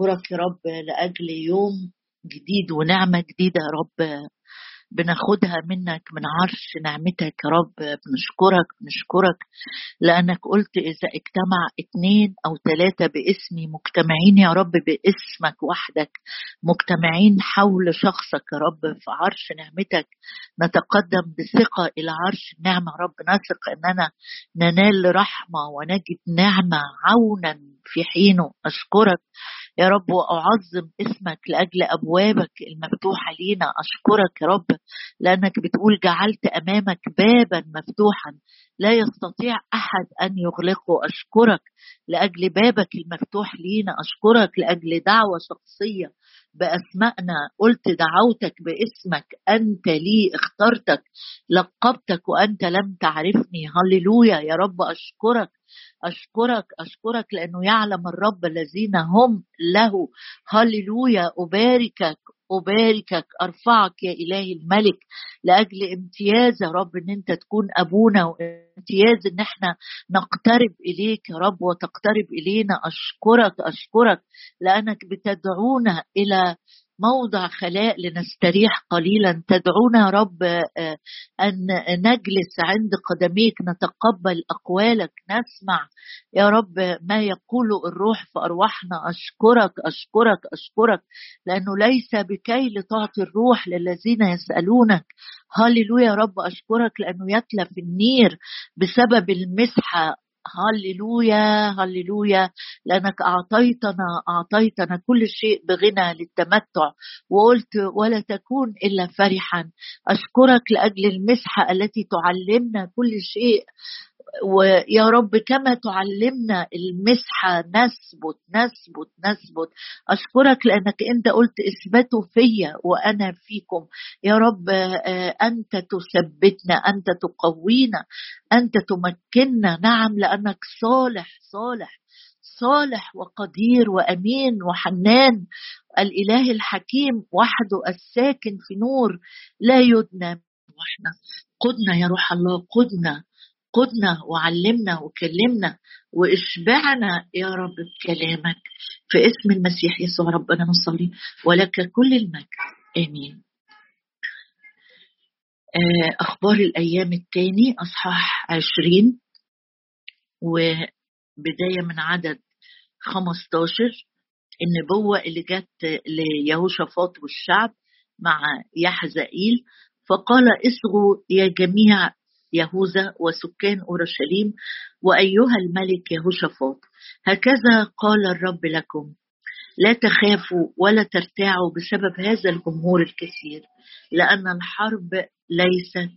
أشكرك يا رب لأجل يوم جديد ونعمة جديدة يا رب. بناخدها منك من عرش نعمتك يا رب. بنشكرك بنشكرك لأنك قلت إذا اجتمع اتنين أو ثلاثة باسمي مجتمعين يا رب باسمك وحدك مجتمعين حول شخصك يا رب في عرش نعمتك. نتقدم بثقة إلى عرش النعمة يا رب. نثق أننا ننال رحمة ونجد نعمة عونا في حينه. أشكرك يا رب وأعظم اسمك لأجل أبوابك المفتوحة لينا. أشكرك يا رب لأنك بتقول جعلت أمامك بابا مفتوحا. لا يستطيع أحد أن يغلقه. أشكرك لأجل بابك المفتوح لينا. أشكرك لأجل دعوة شخصية بأسمائنا. قلت دعوتك باسمك. أنت لي اخترتك. لقبتك وأنت لم تعرفني. هللويا. يا رب أشكرك. أشكرك. أشكرك لأنه يعلم الرب الذين هم له. هللويا. أباركك. أباركك أرفعك يا إلهي الملك لأجل امتياز يا رب إن أنت تكون أبونا وامتياز إن إحنا نقترب إليك يا رب وتقترب إلينا. أشكرك أشكرك لأنك بتدعونا إلى موضع خلاء لنستريح قليلا. تدعونا رب آه، أن نجلس عند قدميك نتقبل أقوالك نسمع يا رب ما يقول الروح في ارواحنا أشكرك أشكرك أشكرك لأنه ليس بكي لتعطي الروح للذين يسألونك. هللويا يا رب أشكرك لأنه يتلف النير بسبب المسحة. هللويا هللويا. لأنك أعطيتنا أعطيتنا كل شيء بغنى للتمتع. وقلت ولا تكون إلا فرحا. أشكرك لأجل المسحة التي تعلمنا كل شيء. ويا رب كما تعلمنا المسحة نثبت نثبت نثبت أشكرك لأنك أنت قلت إثبتوا فيا وأنا فيكم. يا رب آه، أنت تثبتنا أنت تقوينا أنت تمكننا. نعم لأنك صالح صالح صالح وقدير وأمين وحنان. الإله الحكيم وحده الساكن في نور لا يدنى. وإحنا قدنا يا روح الله قدنا. قدنا وعلمنا وكلمنا واشبعنا يا رب بكلامك في اسم المسيح يسوع ربنا نصلي ولك كل المجد. آمين. آه، أخبار الأيام الثاني أصحاح عشرين وبداية من عدد 15 النبوة اللي جت ليهوشافاط والشعب مع يحزائيل فقال اصغوا يا جميع يهوذا وسكان أورشليم وأيها الملك يهوشافاط. هكذا قال الرب لكم لا تخافوا ولا ترتاعوا بسبب هذا الجمهور الكثير لأن الحرب ليست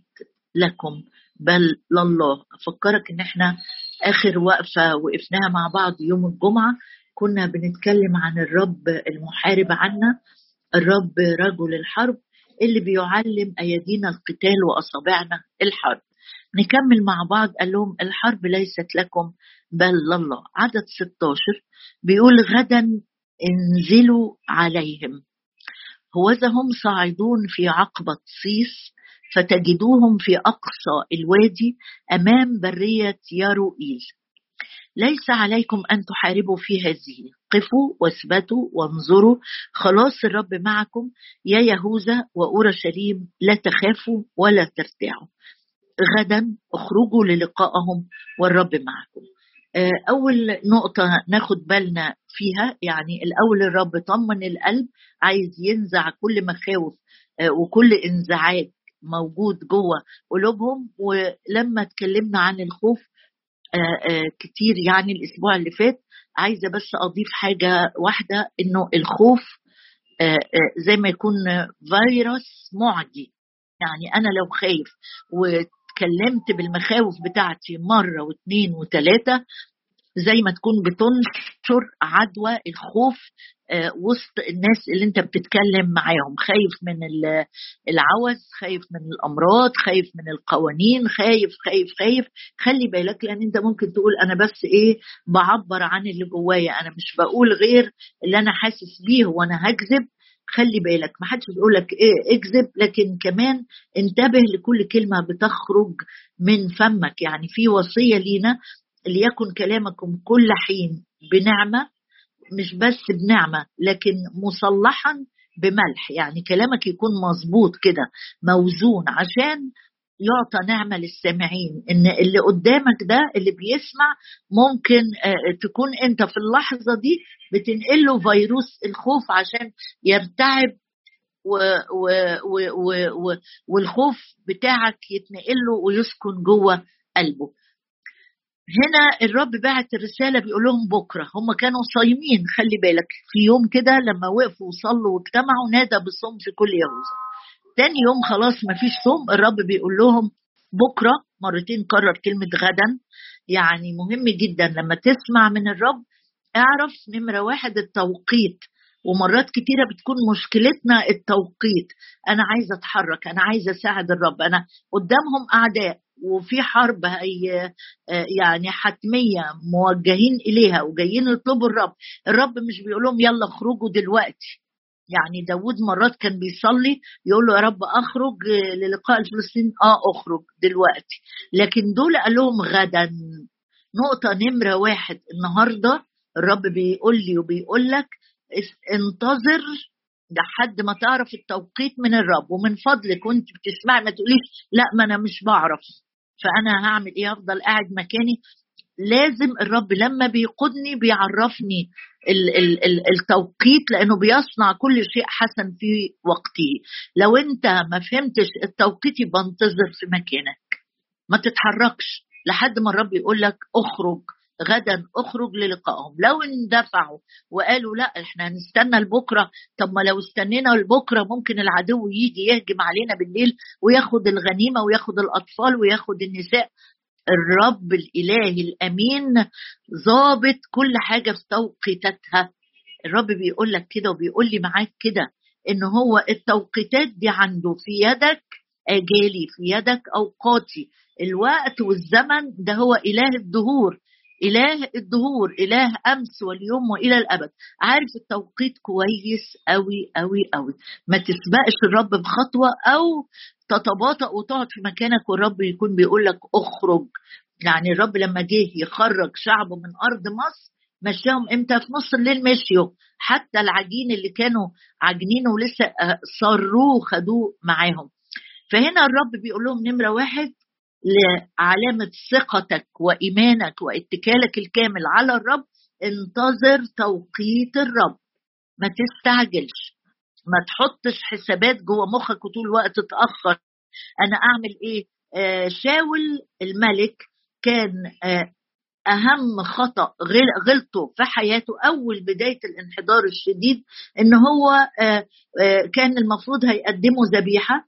لكم بل لله. أفكرك إن إحنا آخر وقفة وقفناها مع بعض يوم الجمعة كنا بنتكلم عن الرب المحارب عنا الرب رجل الحرب اللي بيعلم أيدينا القتال وأصابعنا الحرب. نكمل مع بعض. قال لهم الحرب ليست لكم بل لله. عدد 16 بيقول غدا انزلوا عليهم. هوذا هم صاعدون في عقبة صيص فتجدوهم في أقصى الوادي أمام برية ياروئيل. ليس عليكم أن تحاربوا في هذه. قفوا واثبتوا وانظروا. خلاص الرب معكم. يا يهوذا وأورشليم لا تخافوا ولا ترتاعوا. غدا اخرجوا للقائهم والرب معكم. آه، أول نقطة ناخد بالنا فيها يعني الأول الرب طمن القلب عايز ينزع كل مخاوف آه، وكل انزعاج موجود جوه قلوبهم. ولما اتكلمنا عن الخوف آه، كتير يعني الأسبوع اللي فات عايزه بس أضيف حاجة واحدة إنه الخوف زي ما يكون فيروس معدي. يعني أنا لو خايف اتكلمت بالمخاوف بتاعتي مرة واثنين وثلاثة زي ما تكون بتنشر عدوى الخوف آه، وسط الناس اللي انت بتتكلم معاهم. خايف من العوز خايف من الأمراض خايف من القوانين خايف خايف خايف. خلي بالك لأن انت ممكن تقول أنا بس إيه بعبر عن اللي جوايا. أنا مش بقول غير اللي أنا حاسس بيه وأنا هكذب. خلي بالك ما حدش بيقول لك إيه اكذب لكن كمان انتبه لكل كلمة بتخرج من فمك. يعني في وصية لينا ليكن كلامكم كل حين بنعمة مش بس بنعمة لكن مصلحا بملح. يعني كلامك يكون مظبوط كده موزون عشان يعطى نعمة للسامعين إن اللي قدامك ده اللي بيسمع ممكن آه، تكون أنت في اللحظة دي بتنقل له فيروس الخوف عشان يرتعب و و و و والخوف بتاعك يتنقل له ويسكن جوه قلبه. هنا الرب بعت الرساله بيقول لهم بكرة. هم كانوا صايمين خلي بالك في يوم كده لما وقفوا وصلوا واجتمعوا نادى في كل يهوذا تاني يوم خلاص ما فيش صوم الرب بيقول لهم بكرة مرتين كرر كلمة غدا. يعني مهم جدا لما تسمع من الرب اعرف نمرة واحد التوقيت. ومرات كتيرة بتكون مشكلتنا التوقيت. أنا عايزة أتحرك أنا عايزة أساعد الرب. أنا قدامهم أعداء وفي حرب هي يعني حتمية موجهين إليها وجايين يطلبوا الرب. الرب مش بيقول لهم يلا اخرجوا دلوقتي. يعني داود مرات كان بيصلي يقول له يا رب أخرج للقاء الفلسطينيين آه أخرج دلوقتي. لكن دول قال لهم غدا. نقطة نمرة واحد النهارده الرب بيقول لي وبيقول لك انتظر لحد ما تعرف التوقيت من الرب. ومن فضلك وانت بتسمع ما تقوليش لا ما أنا مش بعرف. فأنا هعمل إيه؟ افضل قاعد مكاني. لازم الرب لما بيقودني بيعرفني. التوقيت لأنه بيصنع كل شيء حسن في وقته. لو أنت ما فهمتش التوقيت يبقى انتظر في مكانك. ما تتحركش. لحد ما الرب يقول لك اخرج غدا اخرج للقائهم لو اندفعوا وقالوا لا إحنا هنستنى لبكرة. طب ما لو استنينا لبكرة ممكن العدو يجي يهجم علينا بالليل وياخد الغنيمة وياخد الأطفال وياخد النساء. الرب الالهي الأمين ضابط كل حاجة في توقيتاتها الرب بيقول لك كده وبيقول لي معاك كده إن هو التوقيتات دي عنده في يدك آجالي في يدك أوقاتي. الوقت والزمن ده هو إله الدهور. إله الدهور إله أمس واليوم وإلى الأبد. عارف التوقيت كويس أوي أوي أوي. ما تسبقش الرب بخطوة أو تتباطأ وتقعد في مكانك والرب يكون بيقول لك اخرج. يعني الرب لما جه يخرج شعبه من أرض مصر مشاهم إمتى؟ في نص الليل مشيوا. حتى العجين اللي كانوا عاجنينه ولسه صروه خدوه معاهم. فهنا الرب بيقول لهم نمرة واحد لعلامة ثقتك وإيمانك واتكالك الكامل على الرب انتظر توقيت الرب. ما تستعجلش. ما تحطش حسابات جوه مخك وطول الوقت تتأخر. أنا أعمل إيه؟ آه شاول الملك كان آه أهم خطأ غلطه في حياته أول بداية الانحدار الشديد إن هو آه كان المفروض هيقدموا ذبيحة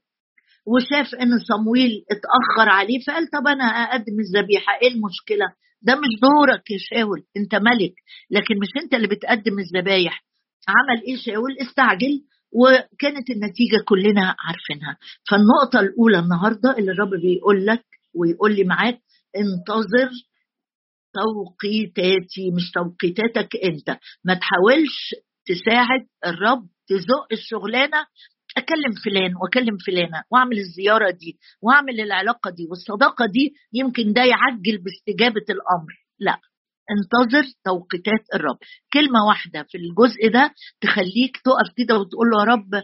وشاف إن صمويل اتأخر عليه فقال طب أنا أقدم الذبيحة إيه المشكلة؟ ده مش دورك يا شاول أنت ملك لكن مش أنت اللي بتقدم الذبايح. عمل إيه شاول؟ استعجل وكانت النتيجة كلنا عارفينها. فالنقطة الأولى النهاردة اللي الرب بيقول لك ويقول لي معاك انتظر توقيتاتي مش توقيتاتك أنت. ما تحاولش تساعد الرب تزق الشغلانة. أكلم فلان وأكلم فلانة وأعمل الزيارة دي وأعمل العلاقة دي والصداقة دي يمكن ده يعجل باستجابة الأمر. لا. انتظر توقيتات الرب. كلمة واحدة في الجزء ده تخليك تقف كده وتقول له يا رب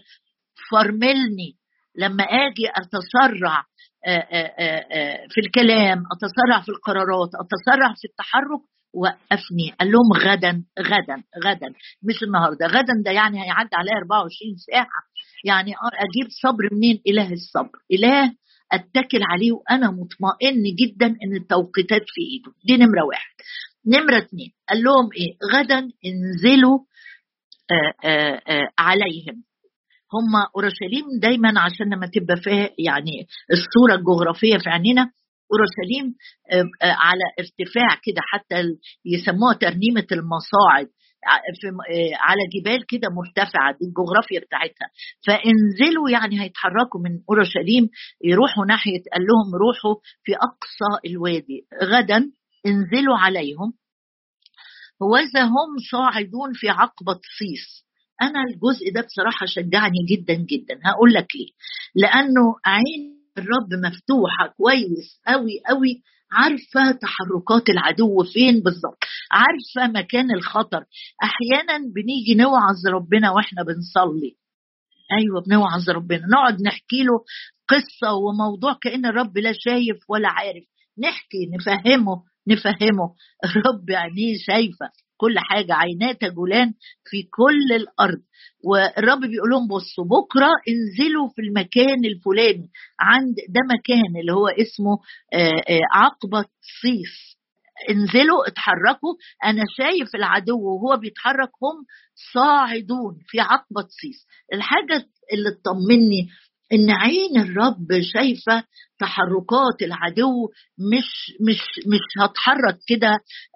فرملني لما آجي أتسرع في الكلام أتسرع في القرارات أتسرع في التحرك وقفني. قال لهم غدا غدا غدا. مش النهارده. غدا ده يعني هيعدي عليا 24 ساعة. يعني أجيب صبر منين؟ إله الصبر. إله أتكل عليه وأنا مطمئن جدا إن التوقيتات في إيده. دي نمرة واحد. نمرة اثنين قال لهم إيه؟ غدا انزلوا آآ آآ عليهم. هم أورشليم دايما عشان لما تبقى فيها يعني الصورة الجغرافية في عينينا أورشليم على ارتفاع كده حتى يسموها ترنيمة المصاعد. في على جبال كده مرتفعة دي الجغرافيا بتاعتها. فانزلوا يعني هيتحركوا من أورشليم يروحوا ناحية قال لهم روحوا في أقصى الوادي. غدا انزلوا عليهم. وإذا هم صاعدون في عقبة صيص. أنا الجزء ده بصراحة شجعني جدا جدا. هقول لك ليه. لأنه عين الرب مفتوحة كويس قوي قوي عارفة تحركات العدو فين بالظبط؟ عارفة مكان الخطر؟ أحيانا بنيجي نوعظ ربنا وإحنا بنصلي. أيوه بنوعظ ربنا. نقعد نحكي له قصة وموضوع كأن الرب لا شايف ولا عارف. نحكي نفهمه نفهمه. الرب عينيه شايفة؟ كل حاجة عينات جولان في كل الأرض. والرب بيقول لهم بصوا بكرة انزلوا في المكان الفلاني. عند ده مكان اللي هو اسمه آه، آه، عقبة صيف. انزلوا اتحركوا. أنا شايف العدو وهو بيتحرك هم صاعدون في عقبة صيف. الحاجة اللي تطمني إن عين الرب شايفة تحركات العدو مش مش مش هتحرك كده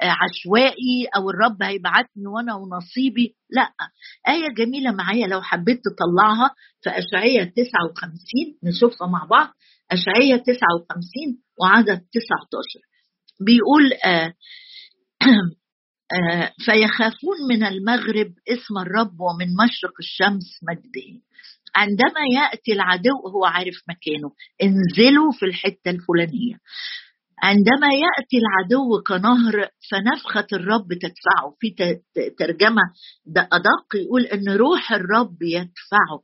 آه، عشوائي أو الرب هيبعتني وأنا ونصيبي. لا آية جميلة معايا. لو حبيت تطلعها في أشعية 59 نشوفها مع بعض. أشعية 59 وعدد 19 بيقول آه آه فيخافون من المغرب اسم الرب ومن مشرق الشمس مجده عندما يأتي العدو هو عارف مكانه. انزلوا في الحتة الفلانية. عندما يأتي العدو كنهر فنفخة الرب تدفعه. في ترجمة أدق يقول إن روح الرب يدفعه.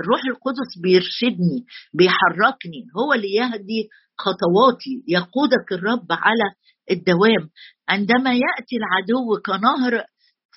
الروح القدس بيرشدني بيحركني. هو اللي يهدي خطواتي. يقودك الرب على الدوام. عندما يأتي العدو كنهر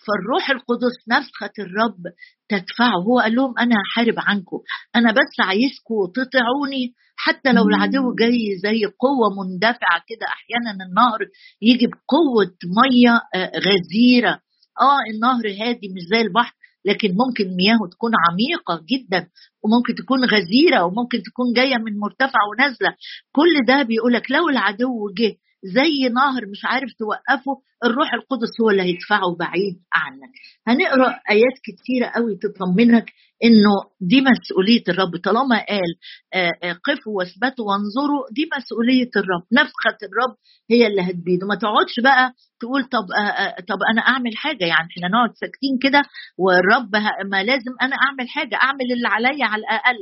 فالروح القدس نفخة الرب تدفعه. هو قال لهم أنا هحارب عنكم. أنا بس عايزكم تطيعوني. حتى لو العدو جاي زي قوة مندفعة كده أحيانا النهر يجي بقوة مية آه، غزيرة. آه النهر هادي مش زي البحر لكن ممكن مياهه تكون عميقة جدا وممكن تكون غزيرة وممكن تكون جاية من مرتفع ونازلة. كل ده بيقولك لو العدو جه زي نهر مش عارف توقفه الروح القدس هو اللي هيدفعه بعيد عنك. هنقرأ آيات كتيرة قوي تطمنك إنه دي مسؤولية الرب. طالما قال آه، آه، قفوا واثبتوا وانظروا دي مسؤولية الرب. نفخة الرب هي اللي هتبيده. ما تقعدش بقى تقول طب آه، طب أنا أعمل حاجة. يعني إحنا نقعد ساكتين كده والرب ما لازم أنا أعمل حاجة أعمل اللي عليا على الأقل.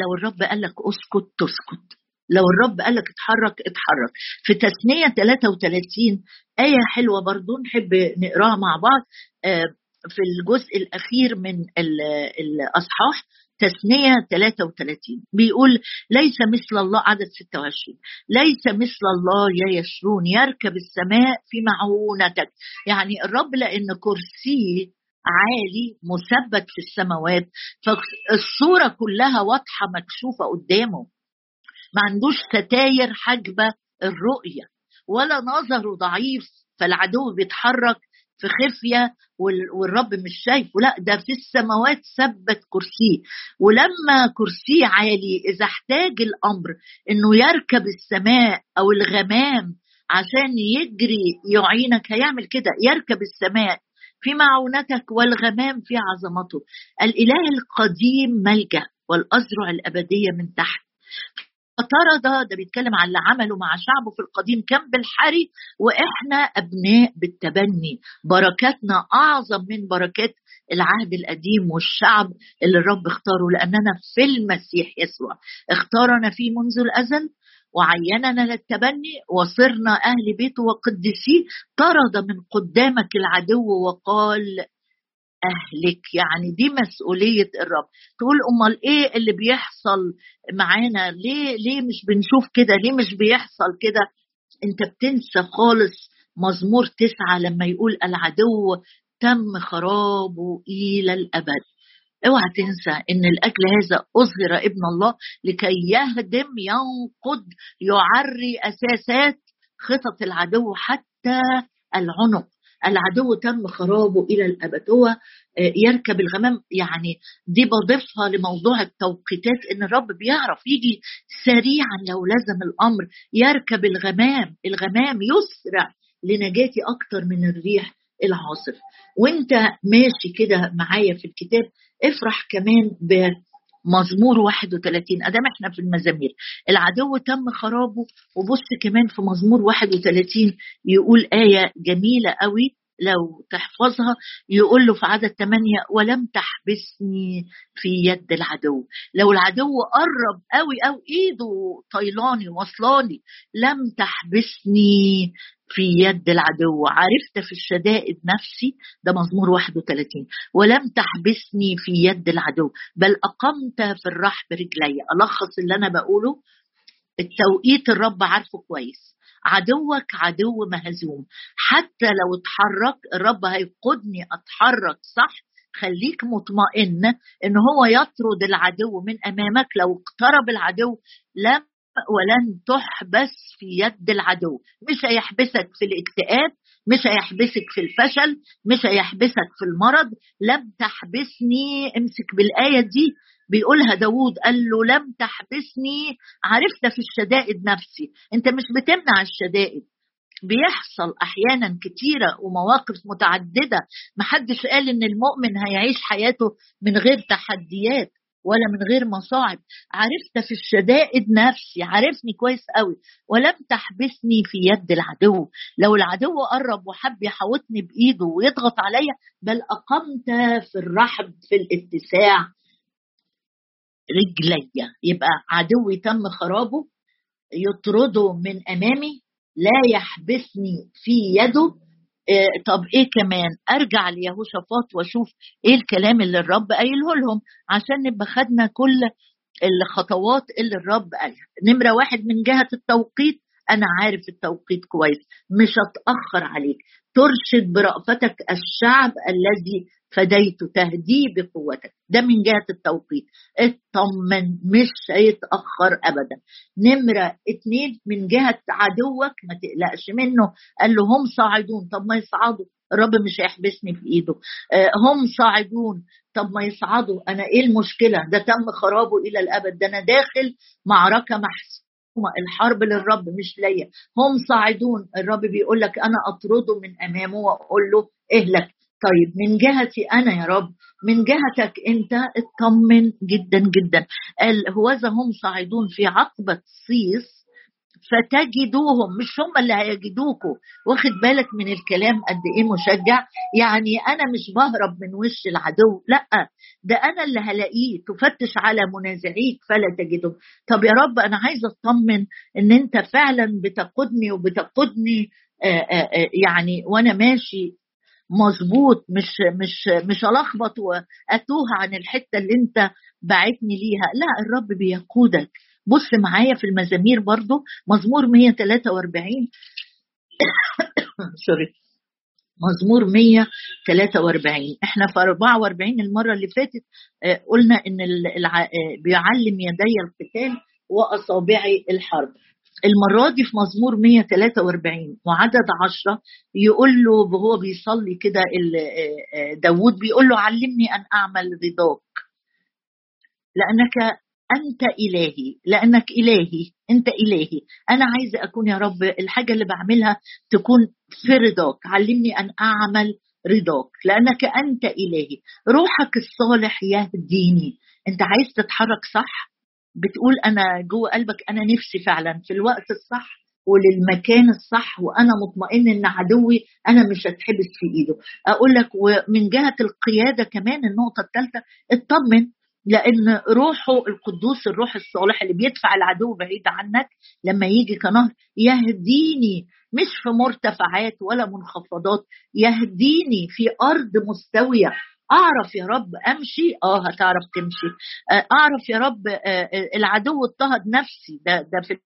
لو الرب قال لك أسكت تسكت. لو الرب قال لك اتحرك اتحرك. في تثنية 33 آية حلوة برضو نحب نقراها مع بعض. آه، في الجزء الأخير من الأصحاح تثنية 33 بيقول ليس مثل الله عدد 26 ليس مثل الله يا يشرون يركب السماء في معونتك. يعني الرب لأن كرسيه عالي مثبت في السماوات فالصورة كلها واضحة مكشوفة قدامه. ما عندوش ستاير حاجبه الرؤية ولا نظره ضعيف فالعدو بيتحرك في خفية والرب مش شايفه. لا ده في السماوات ثبت كرسيه ولما كرسيه عالي إذا احتاج الأمر إنه يركب السماء أو الغمام عشان يجري يعينك هيعمل كده. يركب السماء في معونتك والغمام في عظمته. الإله القديم ملجأ والأزرع الأبدية من تحت. طرد ده بيتكلم عن اللي عمله مع شعبه في القديم كان بالحري وإحنا أبناء بالتبني. بركاتنا أعظم من بركات العهد القديم والشعب اللي الرب اختاره لأننا في المسيح يسوع. اختارنا فيه منذ الأزل وعيننا للتبني وصرنا أهل بيته وقدسيه طرد من قدامك العدو وقال أهلك يعني دي مسؤولية الرب. تقول أمال إيه اللي بيحصل معانا؟ ليه ليه مش بنشوف كده؟ ليه مش بيحصل كده؟ أنت بتنسى خالص مزمور تسعة لما يقول العدو تم خرابه إلى الأبد. اوعى تنسى إن لاجل هذا أظهر ابن الله لكي يهدم ينقض يعري أساسات خطط العدو حتى العنق. العدو تم خرابه إلى الأبد. هو آه، يركب الغمام. يعني دي بضيفها لموضوع التوقيتات إن الرب بيعرف يجي سريعا لو لزم الأمر. يركب الغمام الغمام يسرع لنجاتي أكتر من الريح العاصف. وإنت ماشي كده معايا في الكتاب افرح كمان مزمور 31 أدام إحنا في المزامير. العدو تم خرابه وبص كمان في مزمور 31 يقول آية جميلة قوي لو تحفظها يقول له في عدد ثمانية ولم تحبسني في يد العدو. لو العدو قرب قوي أو إيده طيلاني وصلاني لم تحبسني في يد العدو. عرفت في الشدائد نفسي ده مزمور 31 ولم تحبسني في يد العدو بل أقمت في الرحب رجلي ألخص اللي أنا بقوله التوقيت الرب عارفه كويس. عدوك عدو مهزوم. حتى لو اتحرك الرب هيقودني أتحرك. صح؟ خليك مطمئن إن هو يطرد العدو من أمامك. لو اقترب العدو لم ولن تحبس في يد العدو. مش هيحبسك في الاكتئاب مش هيحبسك في الفشل مش هيحبسك في المرض. لم تحبسني امسك بالآية دي. بيقولها داوود قال له لم تحبسني. عرفت في الشدائد نفسي. انت مش بتمنع الشدائد. بيحصل أحيانا كتيرة ومواقف متعددة. محدش قال إن المؤمن هيعيش حياته من غير تحديات. ولا من غير مصاعب. عرفت في الشدائد نفسي عرفني كويس قوي. ولم تحبسني في يد العدو. لو العدو قرب وحب يحوطني بإيده ويضغط عليا بل أقمت في الرحب في الاتساع. رجلي يبقى عدوي تم خرابه. يطرده من أمامي. لا يحبسني في يده. طب إيه كمان؟ أرجع ليهوشافاط وأشوف إيه الكلام اللي الرب قايله لهم عشان نبقى خدنا كل الخطوات اللي الرب قالها. نمرة واحد من جهة التوقيت أنا عارف التوقيت كويس مش هتأخر عليك. ترشد برأفتك الشعب الذي فديت تهديه بقوتك. ده من جهة التوقيت. اطمن مش هيتأخر أبدا. نمرة اتنين من جهة عدوك ما تقلقش منه. قال له هم صاعدون. طب ما يصعدوا. الرب مش هيحبسني في إيده. آه، هم صاعدون. طب ما يصعدوا. أنا إيه المشكلة؟ ده تم خرابه إلى الأبد. ده أنا داخل معركة محسومه الحرب للرب مش ليا. هم صاعدون. الرب بيقول لك أنا أطرده من أمامه وأقول له إهلك. طيب من جهتي أنا يا رب؟ من جهتك أنت؟ اطمن جدا جدا. قال هوذا هم صاعدون في عقبة صيص فتجدوهم مش هم اللي هيجدوكوا. واخد بالك من الكلام قد إيه مشجع؟ يعني أنا مش بهرب من وش العدو لأ. ده أنا اللي هلاقيه تفتش على منازعيك فلا تجدهم طب يا رب أنا عايزه أطمن إن أنت فعلا بتقودني وبتقودني يعني وأنا ماشي مظبوط مش مش مش ألخبط وأتوه عن الحتة اللي أنت بعتني ليها. لأ الرب بيقودك. بص معايا في المزامير برضو مزمور 143 سوري مزمور 143 إحنا في 44 المرة اللي فاتت آه، قلنا إن آه، بيعلم يدي القتال وأصابعي الحرب. المرة دي في مزمور 143 وعدد عشرة يقول له وهو بيصلي كده آه، داود بيقول له علمني أن أعمل رضاك. لأنك أنت إلهي لأنك إلهي أنت إلهي. أنا عايزة أكون يا رب الحاجة اللي بعملها تكون في رضاك علمني أن أعمل رضاك لأنك أنت إلهي. روحك الصالح يهديني. أنت عايز تتحرك صح؟ بتقول أنا جوه قلبك أنا نفسي فعلا في الوقت الصح وللمكان الصح وأنا مطمئن إن عدوي أنا مش هتحبس في إيده. أقول لك ومن جهة القيادة كمان النقطة الثالثه اطمن لأن روحه القدوس الروح الصالح اللي بيدفع العدو بعيد عنك لما يجي كنهر يهديني مش في مرتفعات ولا منخفضات يهديني في أرض مستوية. أعرف يا رب أمشي؟ آه هتعرف تمشي. آه، أعرف يا رب آه، آه، العدو اضطهد نفسي. ده ده في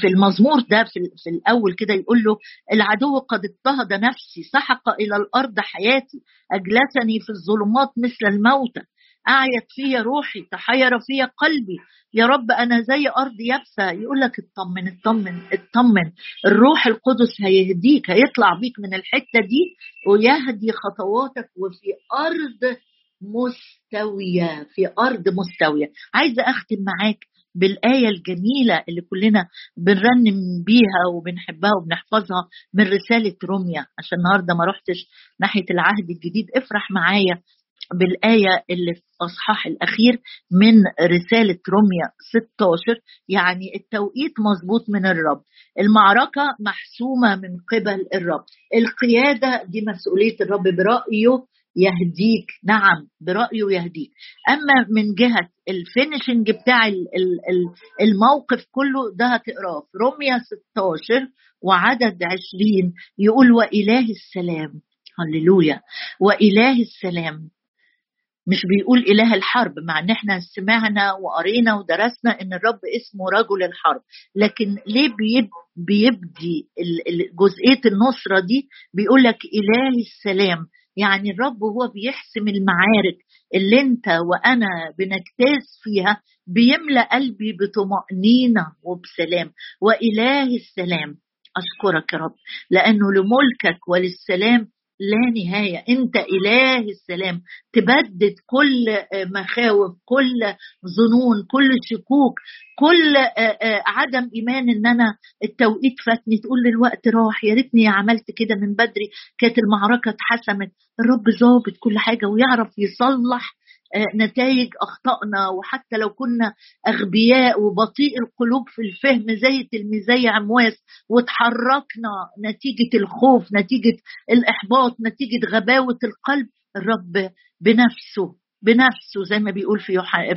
في المزمور ده في, في الأول كده يقول له العدو قد اضطهد نفسي سحق إلى الأرض حياتي أجلسني في الظلمات مثل الموتى. أعيت في روحي تحير في قلبي. يا رب أنا زي أرض يابسة. يقول لك اطمن اطمن اطمن. الروح القدس هيهديك هيطلع بيك من الحتة دي ويهدي خطواتك وفي أرض مستوية في أرض مستوية. عايزة أختم معاك بالآية الجميلة اللي كلنا بنرنم بيها وبنحبها وبنحفظها من رسالة روميا. عشان النهاردة ما رحتش ناحية العهد الجديد. افرح معايا. بالآية اللي في الأصحاح الأخير من رسالة روميا 16 يعني التوقيت مظبوط من الرب. المعركة محسومة من قبل الرب. القيادة دي مسؤولية الرب برأيه يهديك. نعم برأيه يهديك. أما من جهة الفينشنج بتاع الموقف كله ده هتقراه. في روميا 16 وعدد 20 يقول وإله السلام. هللويا. وإله السلام. مش بيقول إله الحرب مع إن إحنا سمعنا وقرينا ودرسنا إن الرب اسمه رجل الحرب. لكن ليه بيبدي جزئية النصرة دي؟ بيقول لك إله السلام. يعني الرب هو بيحسم المعارك اللي أنت وأنا بنجتاز فيها بيملأ قلبي بطمأنينة وبسلام. واله السلام. أشكرك يا رب. لأنه لملكك وللسلام لا نهاية. أنت إله السلام. تبدد كل مخاوف كل ظنون كل شكوك كل عدم إيمان إن أنا التوقيت فاتني تقول الوقت راح يا ريتني عملت كده من بدري كانت المعركة اتحسمت. الرب ظابط كل حاجة ويعرف يصلح آه، نتائج اخطائنا وحتى لو كنا أغبياء وبطيء القلوب في الفهم زي تلميذي عمواس وتحركنا نتيجة الخوف نتيجة الإحباط نتيجة غباوة القلب الرب بنفسه بنفسه زي ما بيقول في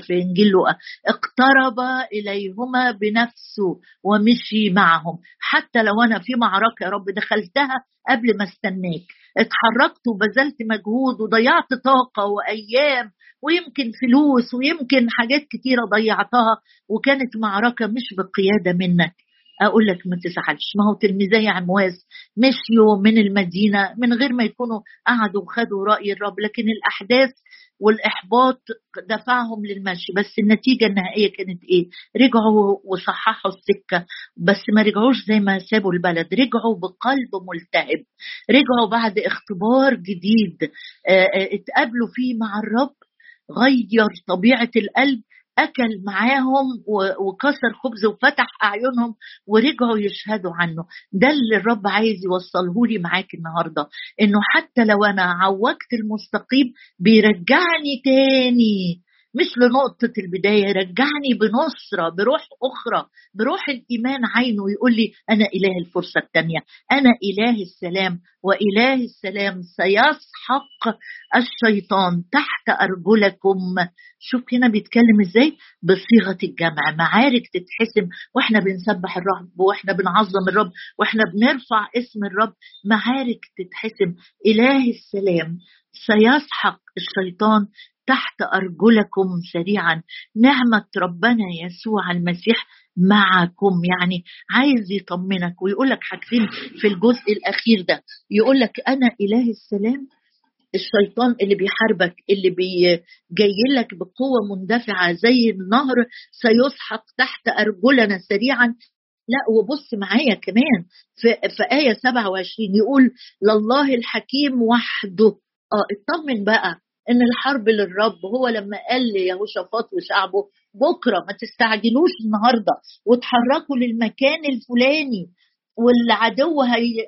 في إنجيل لوقا اقترب إليهما بنفسه ومشي معهم. حتى لو أنا في معركة يا رب دخلتها قبل ما استناك اتحركت وبذلت مجهود وضيعت طاقة وأيام ويمكن فلوس ويمكن حاجات كتيرة ضيعتها وكانت معركة مش بقيادة منك. أقول لك ما تزعلش ما هو تلميذي عمواس مشيوا من المدينة من غير ما يكونوا قعدوا وخدوا رأي الرب لكن الأحداث والإحباط دفعهم للمشي. بس النتيجة النهائية كانت إيه؟ رجعوا وصححوا السكة بس ما رجعوش زي ما سابوا البلد رجعوا بقلب ملتهب رجعوا بعد اختبار جديد اتقابلوا فيه مع الرب غير طبيعة القلب أكل معاهم وكسر خبز وفتح أعينهم ورجعوا يشهدوا عنه. ده اللي الرب عايز يوصله لي معاك النهارده إنه حتى لو أنا عوجت المستقيم بيرجعني تاني. مش لنقطة البداية رجعني بنصرة بروح أخرى بروح الإيمان عينه ويقول لي أنا إله الفرصة الثانية أنا إله السلام وإله السلام سيسحق الشيطان تحت أرجلكم. شوف هنا بيتكلم إزاي؟ بصيغة الجمع معارك تتحسم وإحنا بنسبح الرب وإحنا بنعظم الرب وإحنا بنرفع اسم الرب معارك تتحسم إله السلام سيسحق الشيطان تحت أرجلكم سريعا. نعمه ربنا يسوع المسيح معكم. يعني عايز يطمنك ويقول لك حاجتين في الجزء الأخير ده. يقول لك أنا إله السلام الشيطان اللي بيحاربك اللي بي جاي لك بقوة مندفعة زي النهر سيسحق تحت أرجلنا سريعا. لا وبص معايا كمان في, في آية 27 يقول لله الحكيم وحده. آه اطمن بقى. إن الحرب للرب هو لما قال ليهوشافاط وشعبه بكرة ما تستعجلوش النهارده وتحركوا للمكان الفلاني والعدو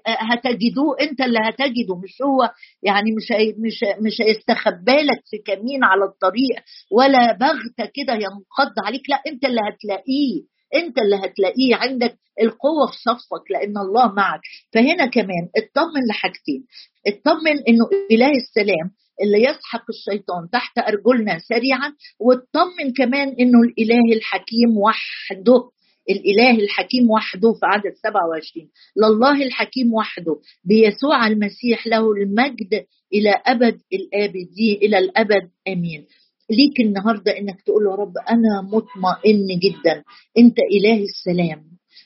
هتجدوه أنت اللي هتجده مش هو يعني مش مش مش هيستخبى لك في كمين على الطريق ولا بغتة كده ينقض عليك لا أنت اللي هتلاقيه أنت اللي هتلاقيه عندك القوة في صفك لأن الله معك. فهنا كمان اطمن لحاجتين اطمن إنه إله السلام اللي يسحق الشيطان تحت أرجلنا سريعا واطمن كمان إنه الإله الحكيم وحده الإله الحكيم وحده في عدد 27 لله الحكيم وحده بيسوع المسيح له المجد إلى أبد الآبدين إلى الأبد آمين. ليك النهاردة إنك تقول يا رب أنا مطمئن جدا أنت إله السلام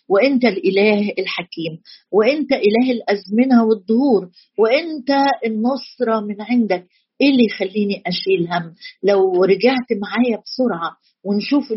وأنت الإله الحكيم وأنت إله الأزمنة والدهور وأنت النصرة من عندك. إيه اللي يخليني أشيل هم؟ لو رجعت معايا بسرعة ونشوف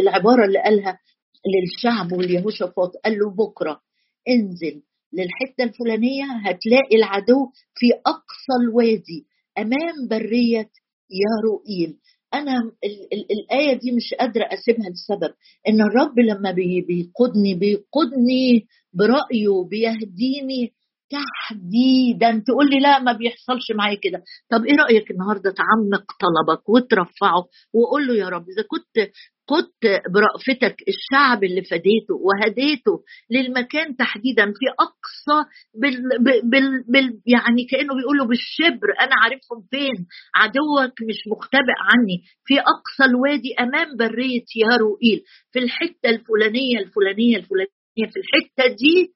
العبارة اللي قالها للشعب واليهوشافاط قال له بكرة انزل للحتة الفلانية هتلاقي العدو في أقصى الوادي أمام برية يا رؤيل أنا ال ال الآية دي مش قادرة أسيبها لسبب إن الرب لما بيقودني بيقودني برأيه بيهديني تحديدا تقول لي لا ما بيحصلش معايا كده. طب إيه رأيك النهارده تعمق طلبك وترفعه وقول له يا رب إذا كنت قدت برأفتك الشعب اللي فديته وهديته للمكان تحديدا في أقصى بال, بال, بال يعني كأنه بيقولوا بالشبر أنا عارفهم فين؟ عدوك مش مختبئ عني. في أقصى الوادي أمام برية ياروئيل في الحتة الفلانية الفلانية الفلانية في الحتة دي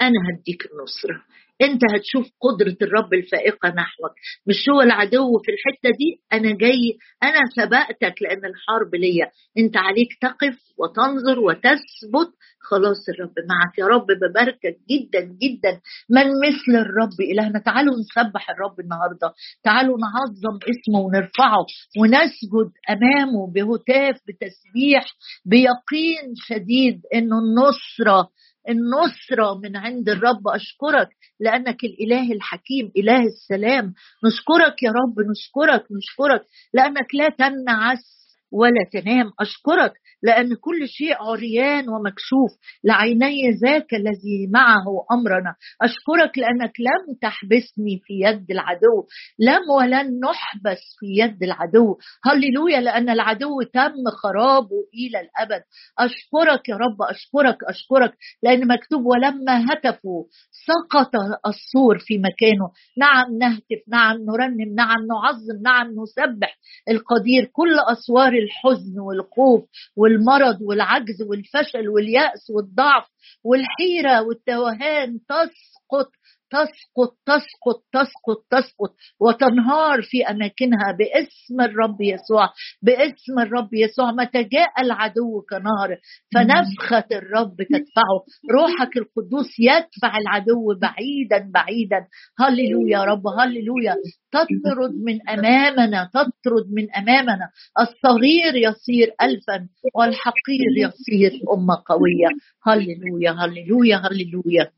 أنا هديك النصرة. أنت هتشوف قدرة الرب الفائقة نحوك. مش هو العدو في الحتة دي؟ أنا جاي أنا سبقتك لأن الحرب ليا. أنت عليك تقف وتنظر وتثبت. خلاص الرب معك. يا رب بباركك جدا جدا. من مثل الرب إلهنا؟ تعالوا نسبح الرب النهارده. تعالوا نعظم اسمه ونرفعه ونسجد أمامه بهتاف بتسبيح بيقين شديد إنه النصرة النصرة من عند الرب أشكرك لأنك الإله الحكيم إله السلام. نشكرك يا رب نشكرك نشكرك لأنك لا تنعس ولا تنام. أشكرك لأن كل شيء عريان ومكشوف. لعيني ذاك الذي معه أمرنا. أشكرك لأنك لم تحبسني في يد العدو. لم ولن نحبس في يد العدو. هللويا لأن العدو تم خرابه إلى الأبد. أشكرك يا رب أشكرك أشكرك لأن مكتوب ولما هتفوا سقط السور في مكانه. نعم نهتف نعم نرنم نعم نعظم نعم نسبح القدير. كل أسوار الحزن والخوف والمرض والعجز والفشل واليأس والضعف والحيرة والتوهان تسقط تسقط تسقط تسقط تسقط وتنهار في أماكنها باسم الرب يسوع باسم الرب يسوع. متى جاء العدو كنار فنفخة الرب تدفعه. روحك القدوس يدفع العدو بعيدا بعيدا. هللويا يا رب هللويا. تطرد من أمامنا تطرد من أمامنا. الصغير يصير الفا والحقير يصير أمة قوية. هللويا هللويا هللويا.